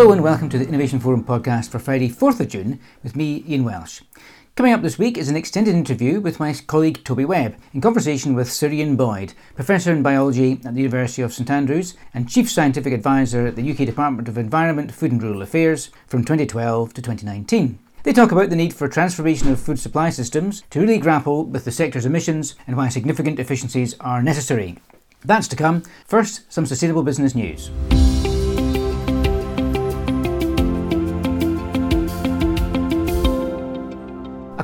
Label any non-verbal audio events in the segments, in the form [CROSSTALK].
Hello and welcome to the Innovation Forum podcast for Friday, 4th of June, with me, Ian Welsh. Coming up this week is an extended interview with my colleague Toby Webb in conversation with Sir Ian Boyd, Professor in Biology at the University of St Andrews and Chief Scientific Advisor at the UK Department of Environment, Food and Rural Affairs from 2012 to 2019. They talk about the need for transformation of food supply systems to really grapple with the sector's emissions and why significant efficiencies are necessary. That's to come. First, some sustainable business news.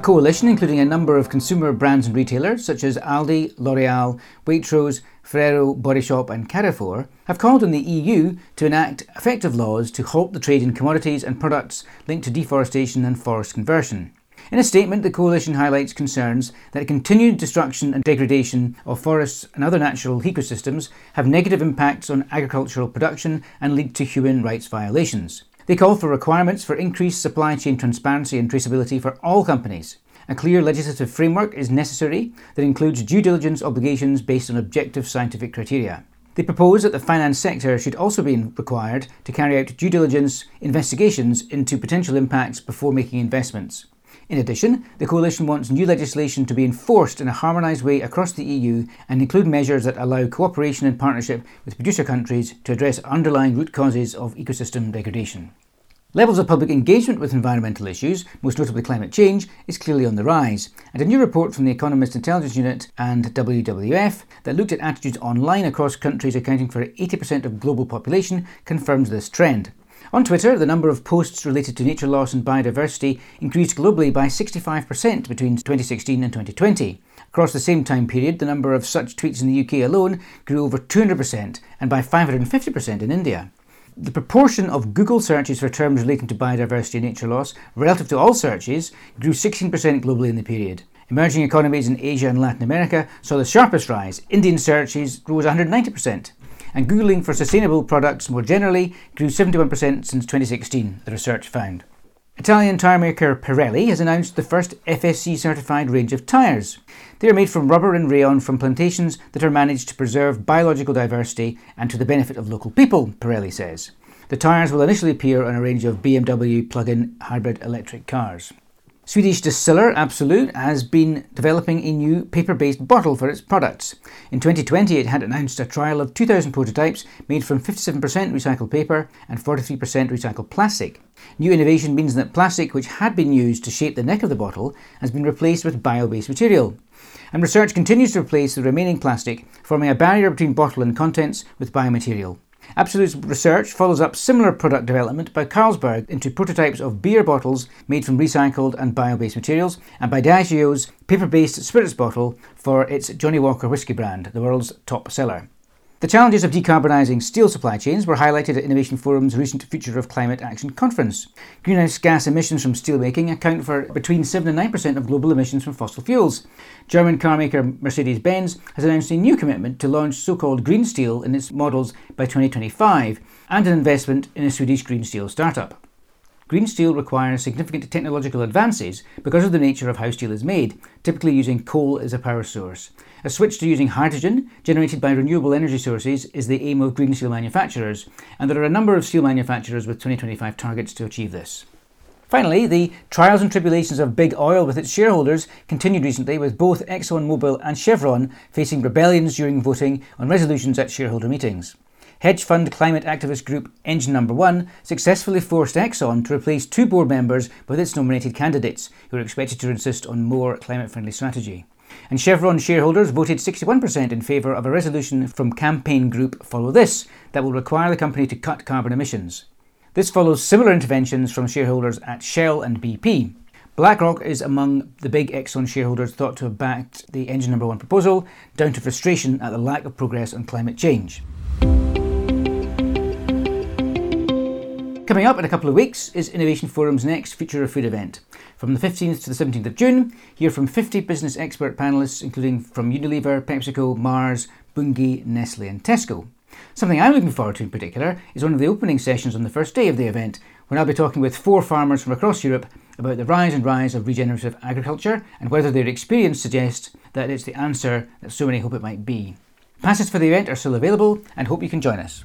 Coalition, including a number of consumer brands and retailers such as Aldi, L'Oreal, Waitrose, Ferrero, Body Shop, and Carrefour, have called on the EU to enact effective laws to halt the trade in commodities and products linked to deforestation and forest conversion. In a statement, the coalition highlights concerns that continued destruction and degradation of forests and other natural ecosystems have negative impacts on agricultural production and lead to human rights violations. They call for requirements for increased supply chain transparency and traceability for all companies. A clear legislative framework is necessary that includes due diligence obligations based on objective scientific criteria. They propose that the finance sector should also be required to carry out due diligence investigations into potential impacts before making investments. In addition, the coalition wants new legislation to be enforced in a harmonised way across the EU and include measures that allow cooperation and partnership with producer countries to address underlying root causes of ecosystem degradation. Levels of public engagement with environmental issues, most notably climate change, is clearly on the rise, and a new report from the Economist Intelligence Unit and WWF that looked at attitudes online across countries accounting for 80% of global population confirms this trend. On Twitter, the number of posts related to nature loss and biodiversity increased globally by 65% between 2016 and 2020. Across the same time period, the number of such tweets in the UK alone grew over 200% and by 550% in India. The proportion of Google searches for terms relating to biodiversity and nature loss relative to all searches grew 16% globally in the period. Emerging economies in Asia and Latin America saw the sharpest rise. Indian searches rose 190% and Googling for sustainable products more generally grew 71% since 2016, the research found. Italian tyre maker Pirelli has announced the first FSC certified range of tyres. They are made from rubber and rayon from plantations that are managed to preserve biological diversity and to the benefit of local people, Pirelli says. The tyres will initially appear on a range of BMW plug in hybrid electric cars. Swedish distiller Absolut has been developing a new paper based bottle for its products. In 2020, it had announced a trial of 2,000 prototypes made from 57% recycled paper and 43% recycled plastic. New innovation means that plastic, which had been used to shape the neck of the bottle, has been replaced with bio based material. And research continues to replace the remaining plastic, forming a barrier between bottle and contents with biomaterial. Absolut's research follows up similar product development by Carlsberg into prototypes of beer bottles made from recycled and bio based materials, and by Diageo's paper based spirits bottle for its Johnnie Walker whisky brand, the world's top seller. The challenges of decarbonising steel supply chains were highlighted at Innovation Forum's recent Future of Climate Action conference. Greenhouse gas emissions from steelmaking account for between 7 and 9% of global emissions from fossil fuels. German carmaker Mercedes Benz has announced a new commitment to launch so called green steel in its models by 2025 and an investment in a Swedish green steel startup. Green steel requires significant technological advances because of the nature of how steel is made, typically using coal as a power source. A switch to using hydrogen, generated by renewable energy sources, is the aim of green steel manufacturers, and there are a number of steel manufacturers with 2025 targets to achieve this. Finally, the trials and tribulations of big oil with its shareholders continued recently, with both ExxonMobil and Chevron facing rebellions during voting on resolutions at shareholder meetings. Hedge fund climate activist group Engine Number One successfully forced Exxon to replace two board members with its nominated candidates, who are expected to insist on more climate friendly strategy. And Chevron shareholders voted 61% in favour of a resolution from campaign group Follow This that will require the company to cut carbon emissions. This follows similar interventions from shareholders at Shell and BP. BlackRock is among the big Exxon shareholders thought to have backed the Engine Number One proposal, down to frustration at the lack of progress on climate change. Coming up in a couple of weeks is Innovation Forum's next Future of Food event. From the 15th to the 17th of June, hear from 50 business expert panelists, including from Unilever, PepsiCo, Mars, Bunge, Nestle, and Tesco. Something I'm looking forward to in particular is one of the opening sessions on the first day of the event, when I'll be talking with four farmers from across Europe about the rise and rise of regenerative agriculture and whether their experience suggests that it's the answer that so many hope it might be. Passes for the event are still available and hope you can join us.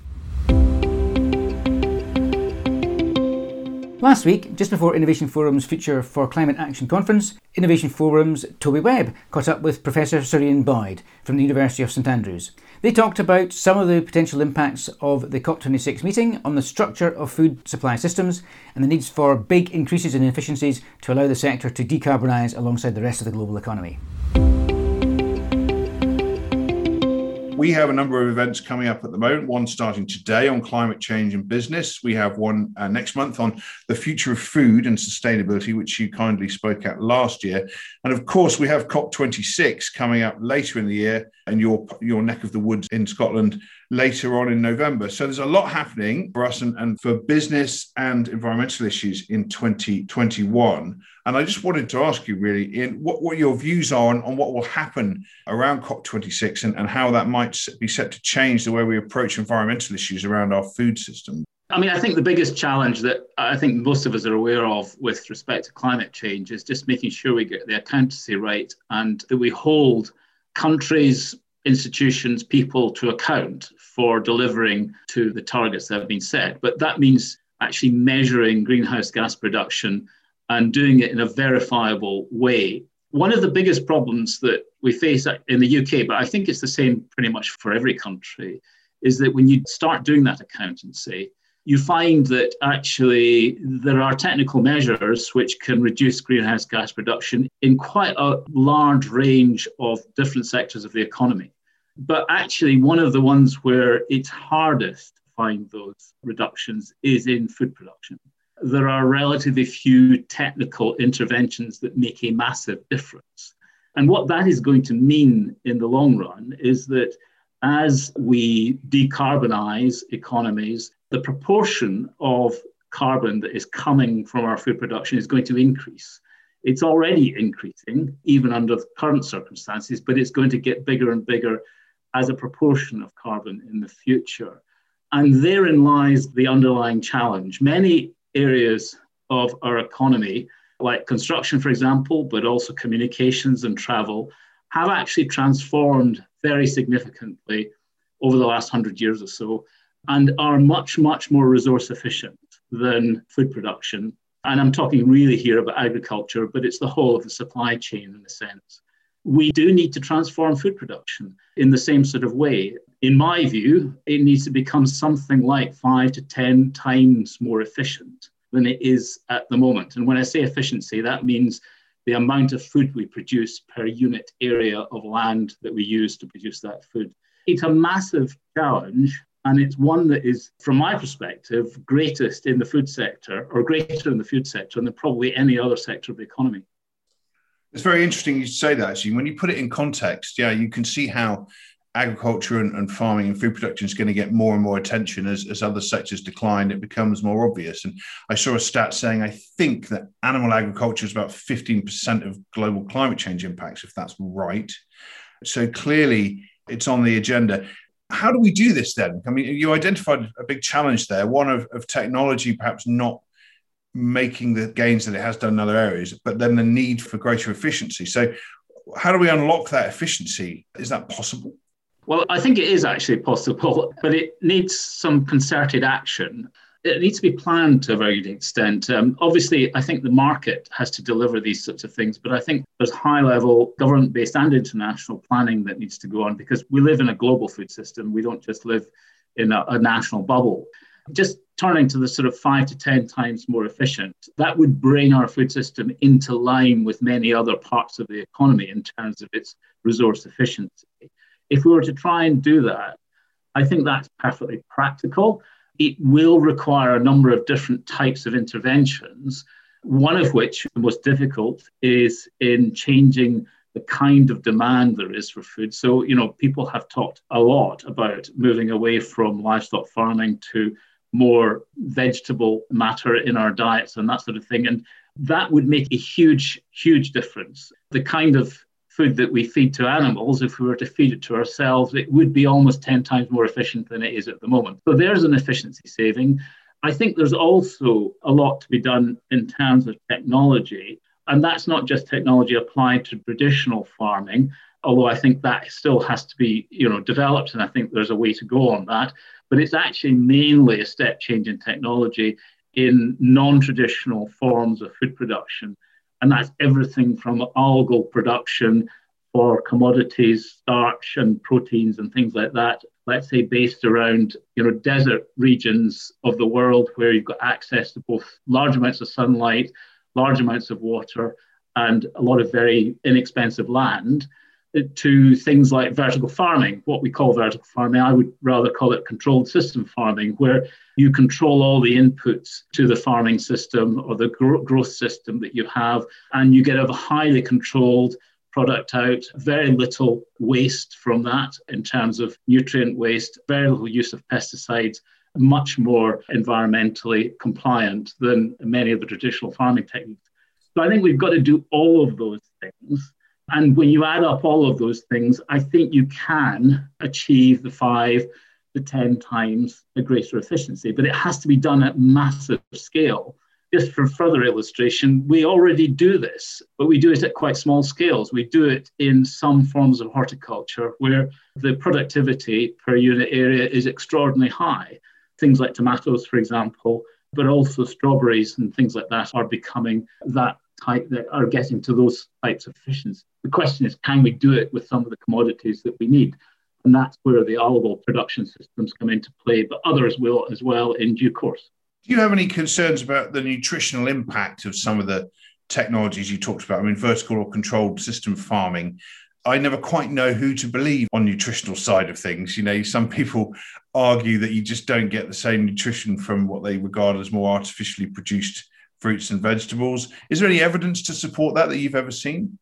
Last week, just before Innovation Forum's Future for Climate Action conference, Innovation Forum's Toby Webb caught up with Professor Sir Ian Boyd from the University of St Andrews. They talked about some of the potential impacts of the COP26 meeting on the structure of food supply systems and the needs for big increases in efficiencies to allow the sector to decarbonise alongside the rest of the global economy. We have a number of events coming up at the moment. One starting today on climate change and business. We have one uh, next month on the future of food and sustainability, which you kindly spoke at last year. And of course, we have COP26 coming up later in the year and your your neck of the woods in Scotland later on in November. So there's a lot happening for us and, and for business and environmental issues in 2021. And I just wanted to ask you really, in what, what your views are on, on what will happen around COP26 and, and how that might be set to change the way we approach environmental issues around our food system. I mean, I think the biggest challenge that I think most of us are aware of with respect to climate change is just making sure we get the accountancy right and that we hold countries, institutions, people to account for delivering to the targets that have been set. But that means actually measuring greenhouse gas production and doing it in a verifiable way. One of the biggest problems that we face in the UK, but I think it's the same pretty much for every country, is that when you start doing that accountancy, you find that actually there are technical measures which can reduce greenhouse gas production in quite a large range of different sectors of the economy. But actually, one of the ones where it's hardest to find those reductions is in food production. There are relatively few technical interventions that make a massive difference. And what that is going to mean in the long run is that as we decarbonize economies, the proportion of carbon that is coming from our food production is going to increase. It's already increasing, even under current circumstances, but it's going to get bigger and bigger as a proportion of carbon in the future. And therein lies the underlying challenge. Many areas of our economy, like construction, for example, but also communications and travel, have actually transformed very significantly over the last hundred years or so and are much, much more resource efficient than food production. And I'm talking really here about agriculture, but it's the whole of the supply chain in a sense. We do need to transform food production in the same sort of way. In my view, it needs to become something like five to 10 times more efficient than it is at the moment. And when I say efficiency, that means the amount of food we produce per unit area of land that we use to produce that food. It's a massive challenge and it's one that is, from my perspective, greatest in the food sector or greater in the food sector than probably any other sector of the economy. It's very interesting you say that actually. When you put it in context, yeah, you can see how agriculture and, and, farming and food production is going to get more and more attention as, as other sectors decline. It becomes more obvious. And I saw a stat saying I think that animal agriculture is about 15% of global climate change impacts, if that's right. So clearly it's on the agenda how do we do this then? I mean, you identified a big challenge there, one of, of technology perhaps not making the gains that it has done in other areas, but then the need for greater efficiency. So, how do we unlock that efficiency? Is that possible? Well, I think it is actually possible, [LAUGHS] but it needs some concerted action it needs to be planned to a very good extent. Um, obviously, I think the market has to deliver these sorts of things, but I think there's high level government based and international planning that needs to go on because we live in a global food system. We don't just live in a, a national bubble. Just turning to the sort of five to 10 times more efficient, that would bring our food system into line with many other parts of the economy in terms of its resource efficiency. If we were to try and do that, I think that's perfectly practical it will require a number of different types of interventions, one of which, the most difficult, is in changing the kind of demand there is for food. So, you know, people have talked a lot about moving away from livestock farming to more vegetable matter in our diets and that sort of thing. And that would make a huge, huge difference. The kind of food that we feed to animals, if we were to feed it to ourselves, it would be almost 10 times more efficient than it is at the moment. So there's an efficiency saving. I think there's also a lot to be done in terms of technology. And that's not just technology applied to traditional farming, although I think that still has to be you know, developed. And I think there's a way to go on that. But it's actually mainly a step change in technology in non traditional forms of food production. And that's everything from algal production for commodities, starch and proteins and things like that, let's say based around you know desert regions of the world where you've got access to both large amounts of sunlight, large amounts of water, and a lot of very inexpensive land to things like vertical farming, what we call vertical farming. I would rather call it controlled system farming, where you control all the inputs to the farming system or the growth system that you have, and you get a highly controlled product out, very little waste from that in terms of nutrient waste, very little use of pesticides, much more environmentally compliant than many of the traditional farming techniques. So I think we've got to do all of those things. And when you add up all of those things, I think you can achieve the five to 10 times a greater efficiency, but it has to be done at massive scale just for further illustration, we already do this, but we do it at quite small scales. We do it in some forms of horticulture where the productivity per unit area is extraordinarily high. Things like tomatoes, for example, but also strawberries and things like that are becoming that type that are getting to those types of efficiency. The question is, can we do it with some of the commodities that we need? And that's where the algal production systems come into play, but others will as well in due course. Do you have any concerns about the nutritional impact of some of the technologies you talked about? I mean, vertical or controlled system farming. I never quite know who to believe on nutritional side of things. You know, some people argue that you just don't get the same nutrition from what they regard as more artificially produced fruits and vegetables. Is there any evidence to support that that you've ever seen?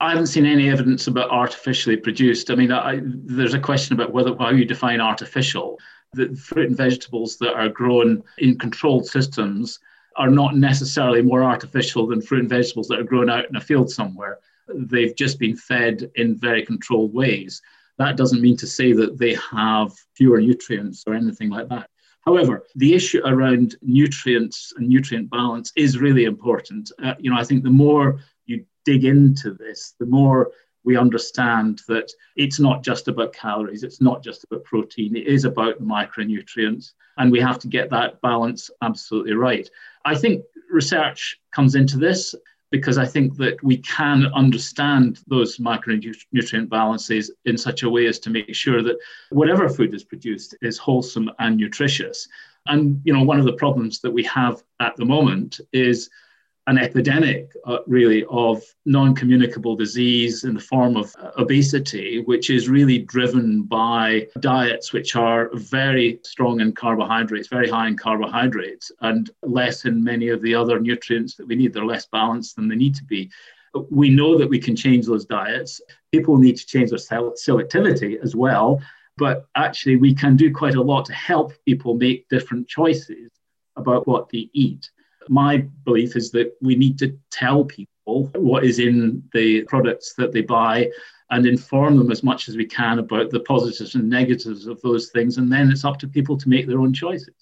I haven't seen any evidence about artificially produced. I mean, I, there's a question about whether how you define artificial the fruit and vegetables that are grown in controlled systems are not necessarily more artificial than fruit and vegetables that are grown out in a field somewhere. They've just been fed in very controlled ways. That doesn't mean to say that they have fewer nutrients or anything like that. However, the issue around nutrients and nutrient balance is really important. Uh, you know, I think the more you dig into this, the more we understand that it's not just about calories, it's not just about protein, it is about the micronutrients, and we have to get that balance absolutely right. I think research comes into this because I think that we can understand those micronutrient balances in such a way as to make sure that whatever food is produced is wholesome and nutritious. And you know, one of the problems that we have at the moment is an epidemic, uh, really, of non communicable disease in the form of uh, obesity, which is really driven by diets which are very strong in carbohydrates, very high in carbohydrates, and less in many of the other nutrients that we need. They're less balanced than they need to be. We know that we can change those diets. People need to change their selectivity as well. But actually, we can do quite a lot to help people make different choices about what they eat my belief is that we need to tell people what is in the products that they buy and inform them as much as we can about the positives and negatives of those things. And then it's up to people to make their own choices.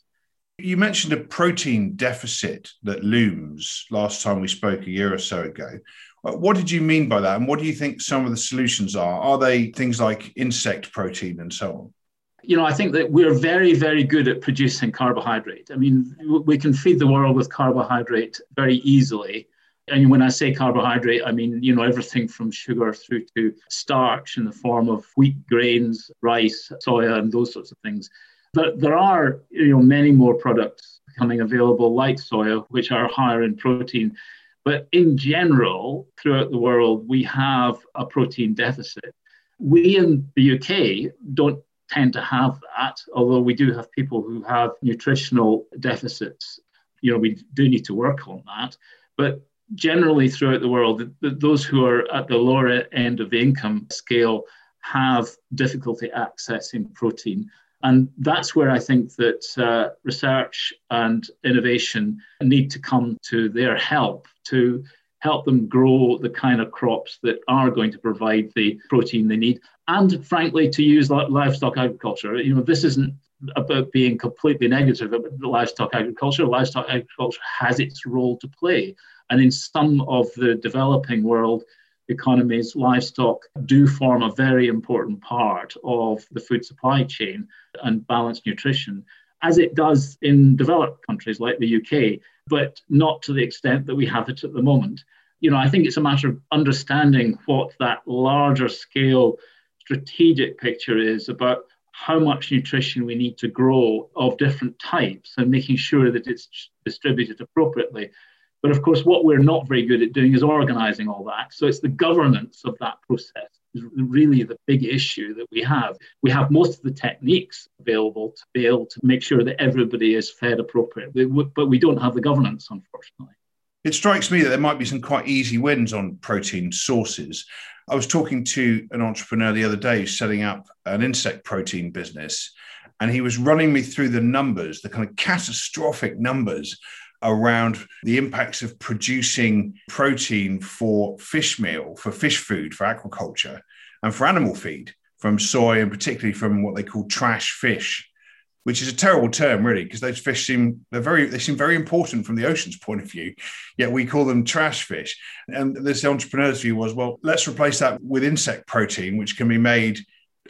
You mentioned a protein deficit that looms last time we spoke a year or so ago. What did you mean by that? And what do you think some of the solutions are? Are they things like insect protein and so on? You know, I think that we're very, very good at producing carbohydrate. I mean, we can feed the world with carbohydrate very easily. And when I say carbohydrate, I mean, you know, everything from sugar through to starch in the form of wheat grains, rice, soya, and those sorts of things. But there are, you know, many more products becoming available like soya, which are higher in protein. But in general, throughout the world, we have a protein deficit. We in the UK don't tend to have that, although we do have people who have nutritional deficits. You know, we do need to work on that. But generally throughout the world, those who are at the lower end of the income scale have difficulty accessing protein. And that's where I think that uh, research and innovation need to come to their help to help them grow the kind of crops that are going to provide the protein they need. And frankly to use livestock agriculture you know this isn't about being completely negative about livestock agriculture. Livestock agriculture has its role to play. And in some of the developing world economies livestock do form a very important part of the food supply chain and balanced nutrition as it does in developed countries like the UK, but not to the extent that we have it at the moment. You know, I think it's a matter of understanding what that larger scale strategic picture is about how much nutrition we need to grow of different types and making sure that it's distributed appropriately. But of course, what we're not very good at doing is organizing all that. So it's the governance of that process really the big issue that we have. We have most of the techniques available to be able to make sure that everybody is fed appropriately, but we don't have the governance, unfortunately. It strikes me that there might be some quite easy wins on protein sources. I was talking to an entrepreneur the other day setting up an insect protein business, and he was running me through the numbers, the kind of catastrophic numbers around the impacts of producing protein for fish meal, for fish food, for aquaculture, and for animal feed from soy and particularly from what they call trash fish, which is a terrible term, really, because those fish seem they're very they seem very important from the ocean's point of view, yet we call them trash fish. And this entrepreneur's view was, well, let's replace that with insect protein, which can be made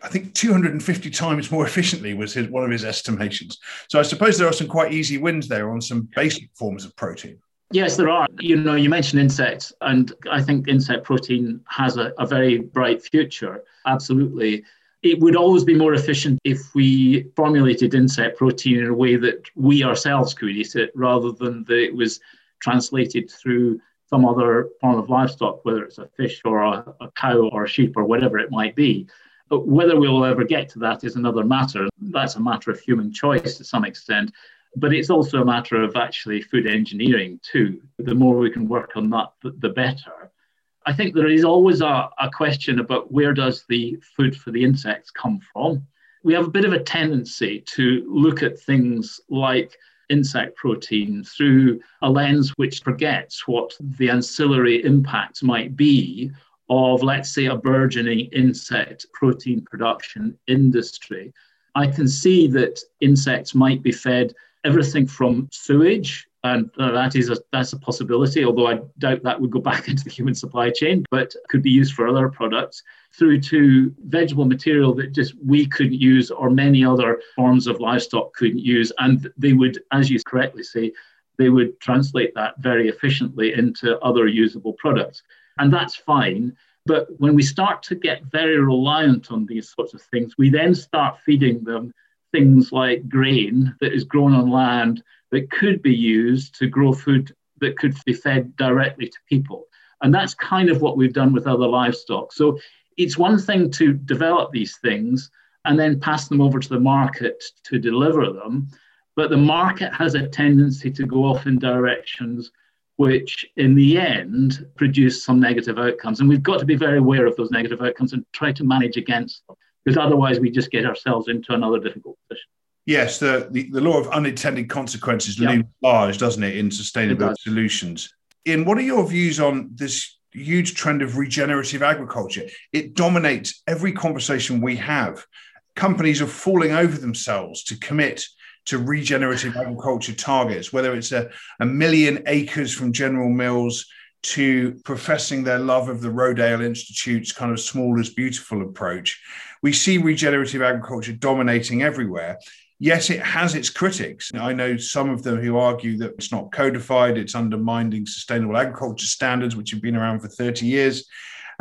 I think 250 times more [LAUGHS] efficiently was his, one of his estimations. So I suppose there are some quite easy wins there on some basic forms of protein. Yes, there are. You know, you mentioned insects, and I think insect protein has a, a very bright future. Absolutely. It would always be more efficient if we formulated insect protein in a way that we ourselves could eat it rather than that it was translated through some other form of livestock, whether it's a fish or a, a cow or a sheep or whatever it might be. Whether we will ever get to that is another matter. That's a matter of human choice to some extent. But it's also a matter of actually food engineering too. The more we can work on that, the better. I think there is always a, a question about where does the food for the insects come from. We have a bit of a tendency to look at things like insect protein through a lens which forgets what the ancillary impacts might be of, let's say, a burgeoning insect protein production industry. I can see that insects might be fed everything from sewage, and uh, that is a, that's a possibility, although I doubt that would go [LAUGHS] back into the human supply chain, but could be used for other products, through to vegetable material that just we couldn't use or many other forms of livestock couldn't use. And they would, as you correctly say, they would translate that very efficiently into other usable products. And that's fine. But when we start to get very reliant on these sorts of things, we then start feeding them things like grain that is grown on land that could be used to grow food that could be fed directly to people. And that's kind of what we've done with other livestock. So it's one thing to develop these things and then pass them over to the market to deliver them. But the market has a tendency to go off in directions which in the end produce some negative outcomes. And we've got to be very aware of those negative outcomes and try to manage against them, because otherwise we just get ourselves into another difficult position. Yes, the, the, the law of unintended consequences looms large, doesn't it, in sustainable it solutions? Ian, what are your views on this huge trend of regenerative agriculture? It dominates every conversation we have. Companies are falling over themselves to commit to regenerative agriculture targets, whether it's a, a million acres from General Mills to professing their love of the Rodale Institute's kind of small is beautiful approach. We see regenerative agriculture dominating everywhere. Yes, it has its critics. I know some of them who argue that it's not codified, it's undermining sustainable agriculture standards, which have been around for 30 years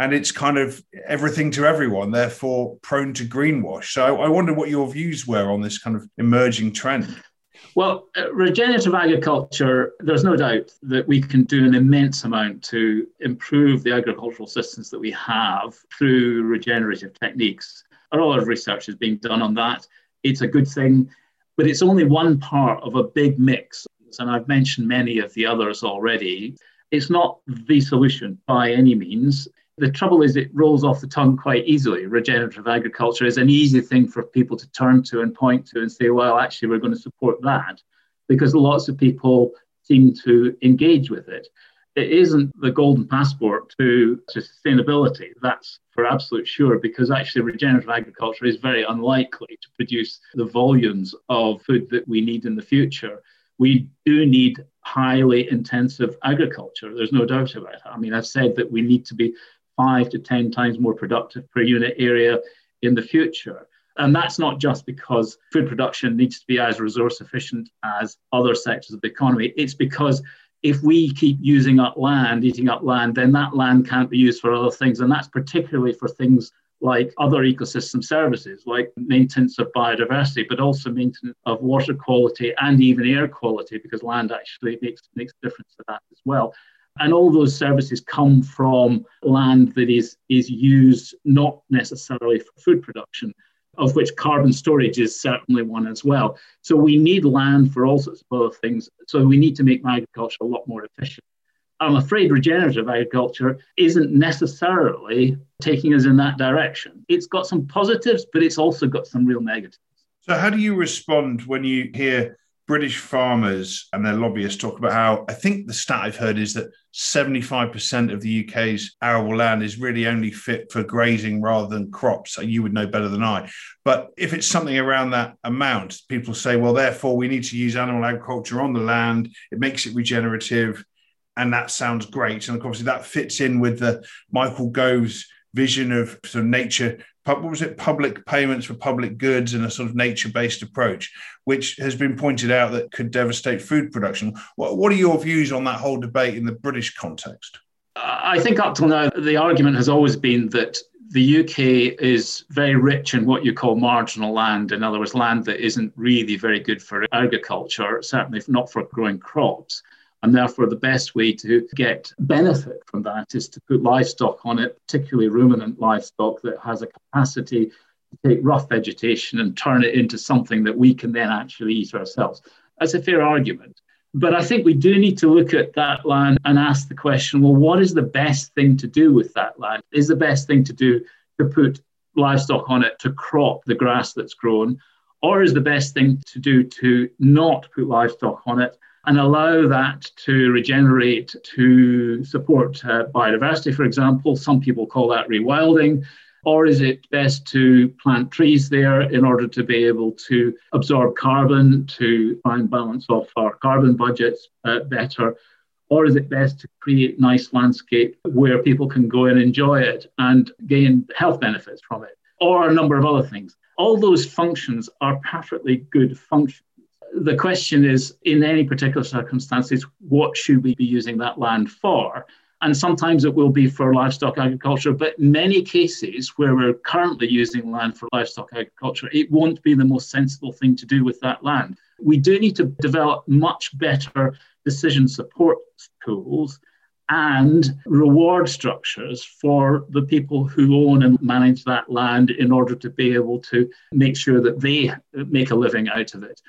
and it's kind of everything to everyone, therefore prone to greenwash. So I, wonder what your views were on this kind of emerging trend. Well, uh, regenerative agriculture, there's no doubt that we can do an immense amount to improve the agricultural systems that we have through regenerative techniques. A lot of research is being done on that. It's a good thing, but it's only one part of a big mix. And I've mentioned many of the others already. It's not the solution by any means the trouble is it rolls off the tongue quite easily. Regenerative agriculture is an easy thing for people to turn to and point to and say, well, actually, we're going to support that because lots of people seem to engage with it. It isn't the golden passport to, to sustainability. That's for absolute sure, because actually regenerative agriculture is very unlikely to produce the volumes of food that we need in the future. We do need highly intensive agriculture. There's no doubt about it. I mean, I've said that we need to be five to 10 times more productive per unit area in the future. And that's not just because food production needs to be as resource efficient as other sectors of the economy. It's because if we keep using up land, eating up land, then that land can't be used for other things. And that's particularly for things like other ecosystem services, like maintenance of biodiversity, but also maintenance of water quality and even air quality, because land actually makes, makes a difference to that as well. And all those services come from land that is, is used not necessarily for food production, of which carbon storage is certainly one as well. So we need land for all sorts of other things. So we need to make agriculture a lot more efficient. I'm afraid regenerative agriculture isn't necessarily taking us in that direction. It's got some positives, but it's also got some real negatives. So, how do you respond when you hear British farmers and their lobbyists talk about how I think the stat I've heard is that 75% of the UK's arable land is really only fit for grazing rather than crops. You would know better than I. But if it's something around that amount, people say, well, therefore, we need to use animal agriculture on the land. It makes it regenerative. And that sounds great. And obviously, that fits in with the Michael Gove's vision of sort of nature what was it public payments for public goods and a sort of nature-based approach which has been pointed out that could devastate food production what, what are your views on that whole debate in the british context i think up till now the argument has always been that the UK is very rich in what you call marginal land. In other words, land that isn't really very good for agriculture, certainly not for growing crops. And therefore, the best way to get benefit from that is to put livestock on it, particularly ruminant livestock that has a capacity to take rough vegetation and turn it into something that we can then actually eat ourselves. That's a fair argument. But I think we do need to look at that land and ask the question well, what is the best thing to do with that land? Is the best thing to do to put livestock on it to crop the grass that's grown? Or is the best thing to do to not put livestock on it and allow that to regenerate to support uh, biodiversity, for example. Some people call that rewilding. Or is it best to plant trees there in order to be able to absorb carbon, to try and balance off our carbon budgets uh, better? Or is it best to create nice landscape where people can go and enjoy it and gain health benefits from it? Or a number of other things. All those functions are perfectly good functions the question is in any particular circumstances, what should we be using that land for? And sometimes it will be for livestock agriculture, but many cases where we're currently using land for livestock agriculture, it won't be the most sensible thing to do with that land. We do need to develop much better decision support tools and reward structures for the people who own and manage that land in order to be able to make sure that they make a living out of it.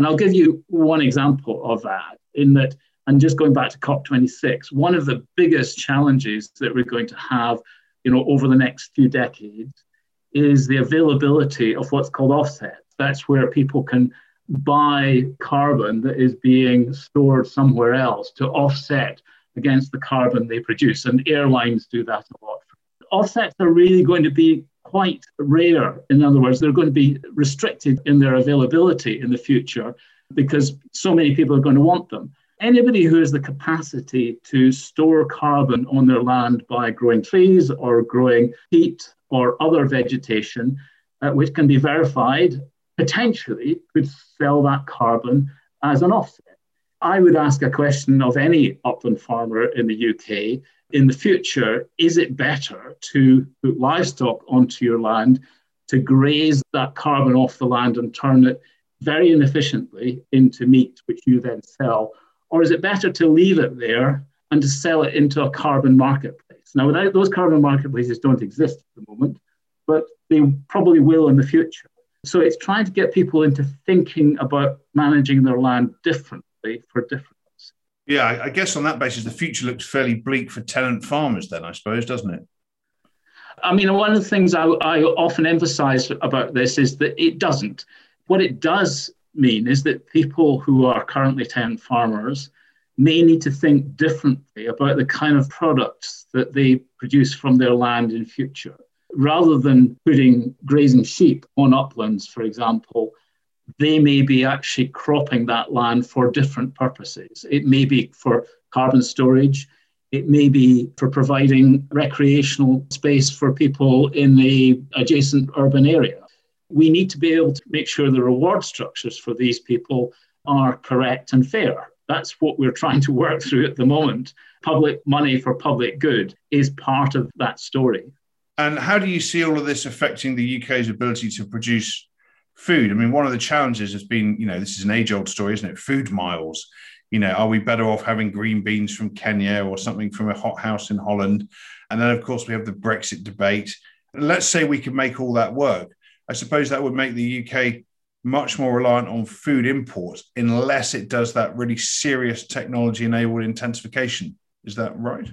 And I'll give you one example of that in that, and just going back to COP26, one of the biggest challenges that we're going to have you know, over the next few decades is the availability of what's called offsets. That's where people can buy carbon that is being stored somewhere else to offset against the carbon they produce. And airlines do that a lot. Offsets are really going to be quite rare. In other words, they're going to be restricted in their availability in the future because so many people are going to want them. Anybody who has the capacity to store carbon on their land by growing trees or growing peat or other vegetation, uh, which can be verified, potentially could sell that carbon as an offset. I would ask a question of any upland farmer in the UK in the future, is it better to put livestock onto your land to graze that carbon off the land and turn it very inefficiently into meat, which you then sell? Or is it better to leave it there and to sell it into a carbon marketplace? Now, without those carbon marketplaces don't exist at the moment, but they probably will in the future. So it's trying to get people into thinking about managing their land differently for different yeah, I guess on that basis, the future looks fairly bleak for tenant farmers, then, I suppose, doesn't it? I mean, one of the things I, I often emphasize about this is that it doesn't. What it does mean is that people who are currently tenant farmers may need to think differently about the kind of products that they produce from their land in future. Rather than putting grazing sheep on uplands, for example, they may be actually cropping that land for different purposes. It may be for carbon storage, it may be for providing recreational space for people in the adjacent urban area. we need to be able to make sure the reward structures for these people are correct and fair. That's what we're trying to work through at the moment. Public money for public good is part of that story. And how do you see all of this affecting the UK's ability to produce food? I mean, one of the challenges has been, you know, this is an age old story, isn't it? Food miles. You know, are we better off having green beans from Kenya or something from a hothouse in Holland? And then, of course, we have the Brexit debate. Let's say we could make all that work. I suppose that would make the UK much more reliant on food imports unless it does that really serious technology enabled intensification. Is that right?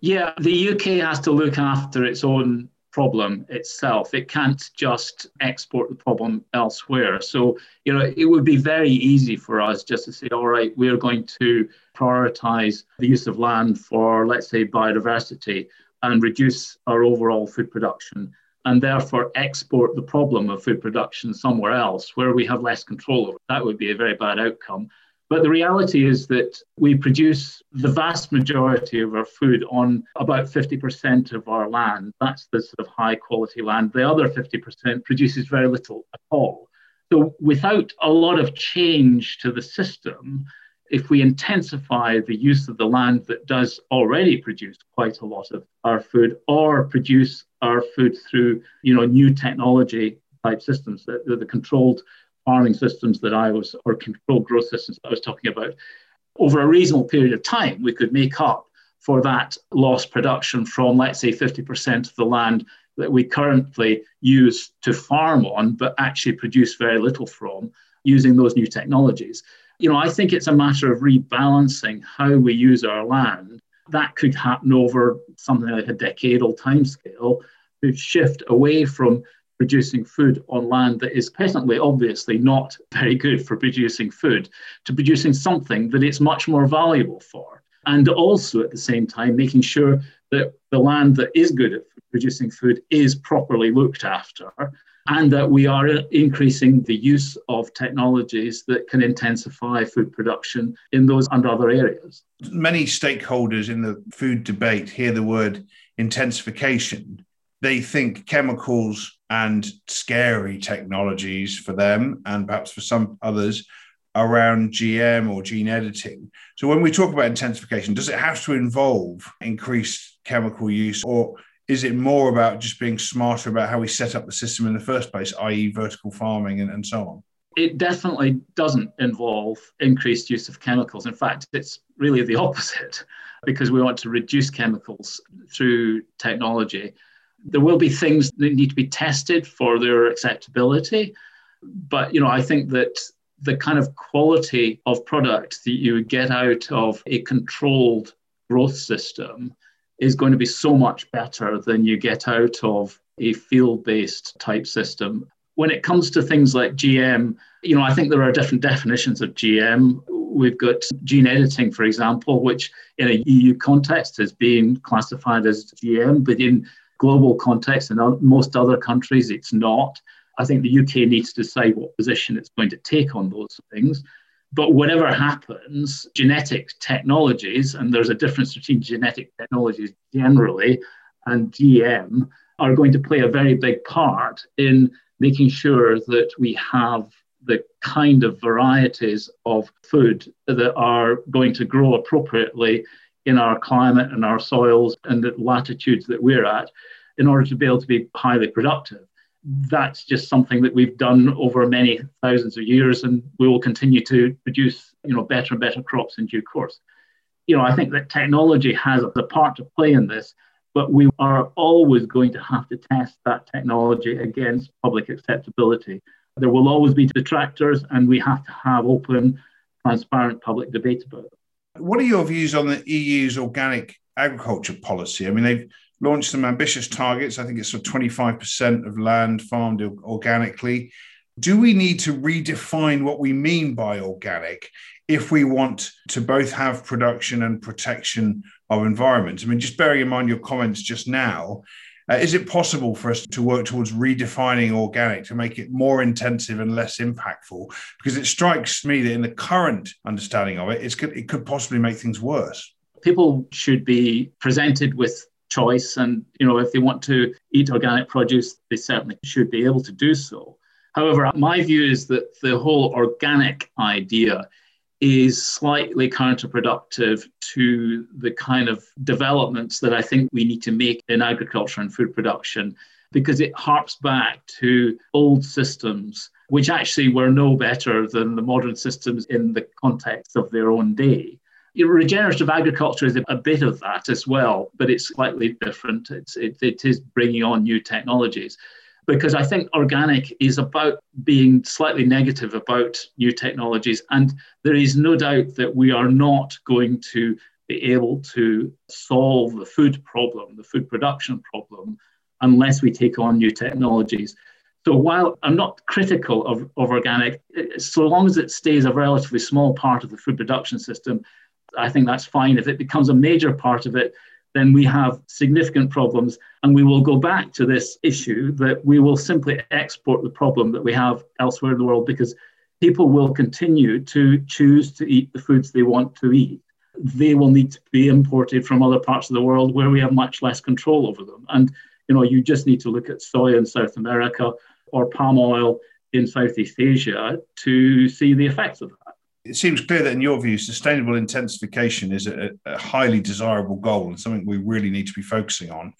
Yeah, the UK has to look after its own problem itself. It can't just export the problem elsewhere. So, you know, it would be very easy for us just to say, all right, we're going to prioritize the use of land for, let's say, biodiversity and reduce our overall food production and therefore export the problem of food production somewhere else where we have less control over. That would be a very bad outcome. But the reality is that we produce the vast majority of our food on about 50% of our land. That's the sort of high quality land. The other 50% produces very little at all. So, without a lot of change to the system, if we intensify the use of the land that does already produce quite a lot of our food or produce our food through you know new technology type systems the, the, controlled farming systems that i was or controlled growth systems that i was talking about over a reasonable period of time we could make up for that lost production from let's say 50% of the land that we currently use to farm on but actually produce very little from using those new technologies you know, I think it's a matter of rebalancing how we use our land. That could happen over something like a decadal timescale to shift away from producing food on land that is presently obviously not very good for producing food to producing something that it's much more valuable for. And also at the same time, making sure that the land that is good at producing food is properly looked after and that we are increasing the use of technologies that can intensify food production in those and other areas. Many stakeholders in the food debate hear the word intensification. They think chemicals and scary technologies for them, and perhaps for some others, around GM or gene editing. So, when we talk about intensification, does it have to involve increased chemical use, or is it more about just being smarter about how we set up the system in the first place, i.e., vertical farming and, and so on? It definitely doesn't involve increased use of chemicals. In fact, it's really the opposite [LAUGHS] because we want to reduce chemicals through technology. There will be things that need to be tested for their acceptability. But you know, I think that the kind of quality of product that you get out of a controlled growth system is going to be so much better than you get out of a field based type system. When it comes to things like GM, you know, I think there are different definitions of GM. We've got gene editing, for example, which in a EU context is being classified as GM, but in global context and most other countries, it's not. I think the UK needs to decide what position it's going to take on those things. But whatever happens, genetic technologies, and there's a difference between genetic technologies generally and GM, are going to play a very big part in making sure that we have the kind of varieties of food that are going to grow appropriately in our climate and our soils and the latitudes that we're at in order to be able to be highly productive. That's just something that we've done over many thousands of years and we will continue to produce you know better and better crops in due course. You know i think that technology has a part to play in this but we are always going to have to test that technology against public acceptability. There will always be detractors and we have to have open transparent public debate about it what are your views on the eu's organic agriculture policy i mean they've launched some ambitious targets. I think it's for 25% of land farmed organically. Do we need to redefine what we mean by organic if we want to both have production and protection of environment? I mean, just bearing in mind your comments just now, uh, is it possible for us to work towards redefining organic to make it more intensive and less impactful? Because it strikes me that in the current understanding of it, it could possibly make things worse. People should be presented with choice. And, you know, if they want to eat organic produce, they certainly should be able to do so. However, my view is that the whole organic idea is slightly counterproductive to the kind of developments that I think we need to make in agriculture and food production because it harps back to old systems which actually were no better than the modern systems in the context of their own day. Regenerative agriculture is a bit of that as well, but it's slightly different. It's, it, it is bringing on new technologies because I think organic is about being slightly negative about new technologies. And there is no doubt that we are not going to be able to solve the food problem, the food production problem, unless we take on new technologies. So while I'm not critical of, of organic, so long as it stays a relatively small part of the food production system, I think that's fine. If it becomes a major part of it, then we have significant problems. And we will go back to this issue that we will simply export the problem that we have elsewhere in the world because people will continue to choose to eat the foods they want to eat. They will need to be imported from other parts of the world where we have much less control over them. And you know, you just need to look at soy in South America or palm oil in Southeast Asia to see the effects of that. It seems clear that, in your view, sustainable intensification is a, a highly desirable goal and something we really need to be focusing on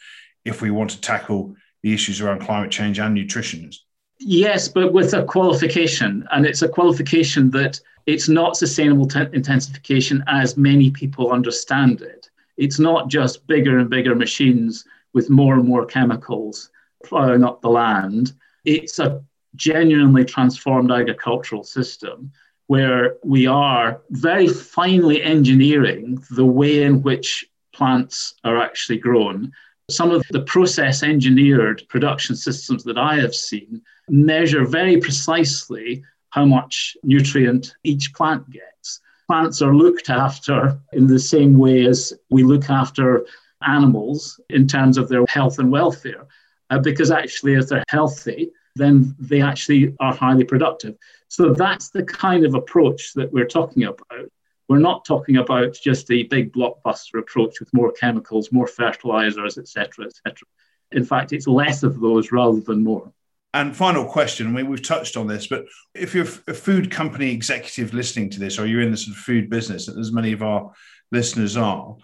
if we want to tackle the issues around climate change and nutrition. Yes, but with a qualification, and it's a qualification that it's not sustainable t- intensification as many people understand it. It's not just bigger and bigger machines with more and more chemicals plowing up the land. It's a genuinely transformed agricultural system where we are very finely engineering the way in which plants are actually grown. Some of the process engineered production systems that I have seen measure very precisely how much nutrient each plant gets. Plants are looked after in the same way as we look after animals in terms of their health and welfare, uh, because actually, if they're healthy, then they actually are highly productive. So that's the kind of approach that we're talking about. We're not talking about just a big blockbuster approach with more chemicals, more fertilizers, etc., etc. In fact, it's less of those rather than more. And final question, I mean, we've touched on this, but if you're a food company executive listening to this, or you're in the sort of food business, as many of our listeners are,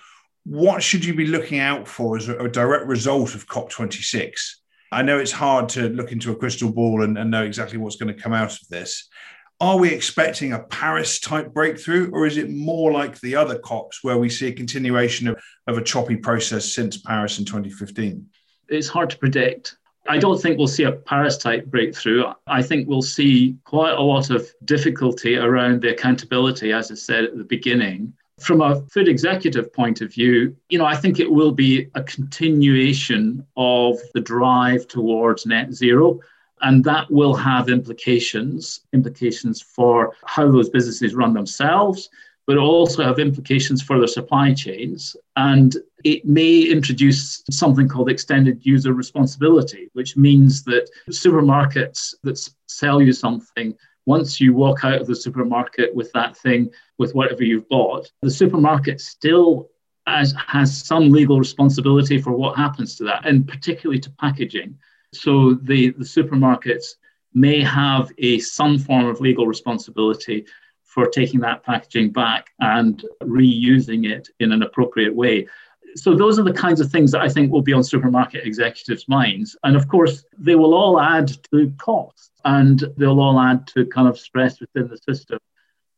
what should you be looking out for as a direct result of COP26? I know it's hard to look into a crystal ball and, and know exactly what's going to come out of this. Are we expecting a Paris type breakthrough, or is it more like the other COPs where we see a continuation of, of a choppy process since Paris in 2015? It's hard to predict. I don't think we'll see a Paris type breakthrough. I think we'll see quite a lot of difficulty around the accountability, as I said at the beginning. From a food executive point of view, you know, I think it will be a continuation of the drive towards net zero. And that will have implications, implications for how those businesses run themselves, but also have implications for their supply chains. And it may introduce something called extended user responsibility, which means that supermarkets that sell you something once you walk out of the supermarket with that thing, with whatever you've bought, the supermarket still has, has some legal responsibility for what happens to that, and particularly to packaging. So the, the supermarkets may have a some form of legal responsibility for taking that packaging back and reusing it in an appropriate way so those are the kinds of things that I think will be on supermarket executives' minds. And of course, they will all add to cost and they'll all add to kind of stress within the system.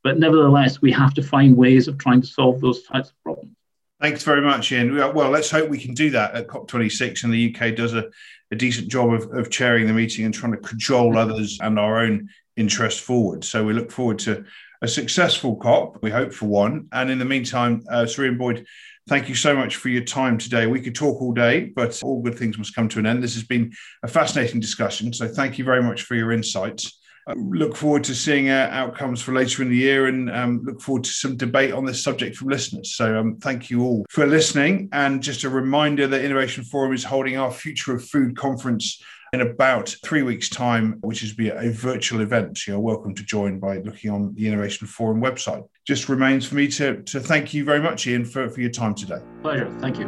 But nevertheless, we have to find ways of trying to solve those types of problems. Thanks very much, Ian. Well, let's hope we can do that at COP26 and the UK does a, a decent job of, of chairing the meeting and trying to cajole others and our own interest forward. So we look forward to a successful COP. We hope for one. And in the meantime, uh, Ian Boyd, Thank you so much for your time today. We could talk all day, but all good things must come to an end. This has been a fascinating discussion. So thank you very much for your insights. I look forward to seeing uh, outcomes for later in the year and um, look forward to some debate on this subject from listeners. So um, thank you all for listening. And just a reminder that Innovation Forum is holding our Future of Food conference in about three weeks' time, which is be a virtual event. You're welcome to join by looking on the Innovation Forum website. Just remains for me to, to thank you very much, Ian, for, for your time today. Pleasure. Thank you.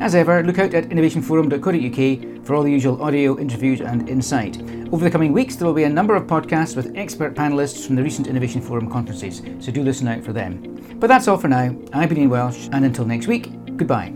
As ever, look out at innovationforum.co.uk for all the usual audio, interviews, and insight. Over the coming weeks, there will be a number of podcasts with expert panelists from the recent Innovation Forum conferences, so do listen out for them. But that's all for now. I've been Ian Welsh, and until next week, goodbye.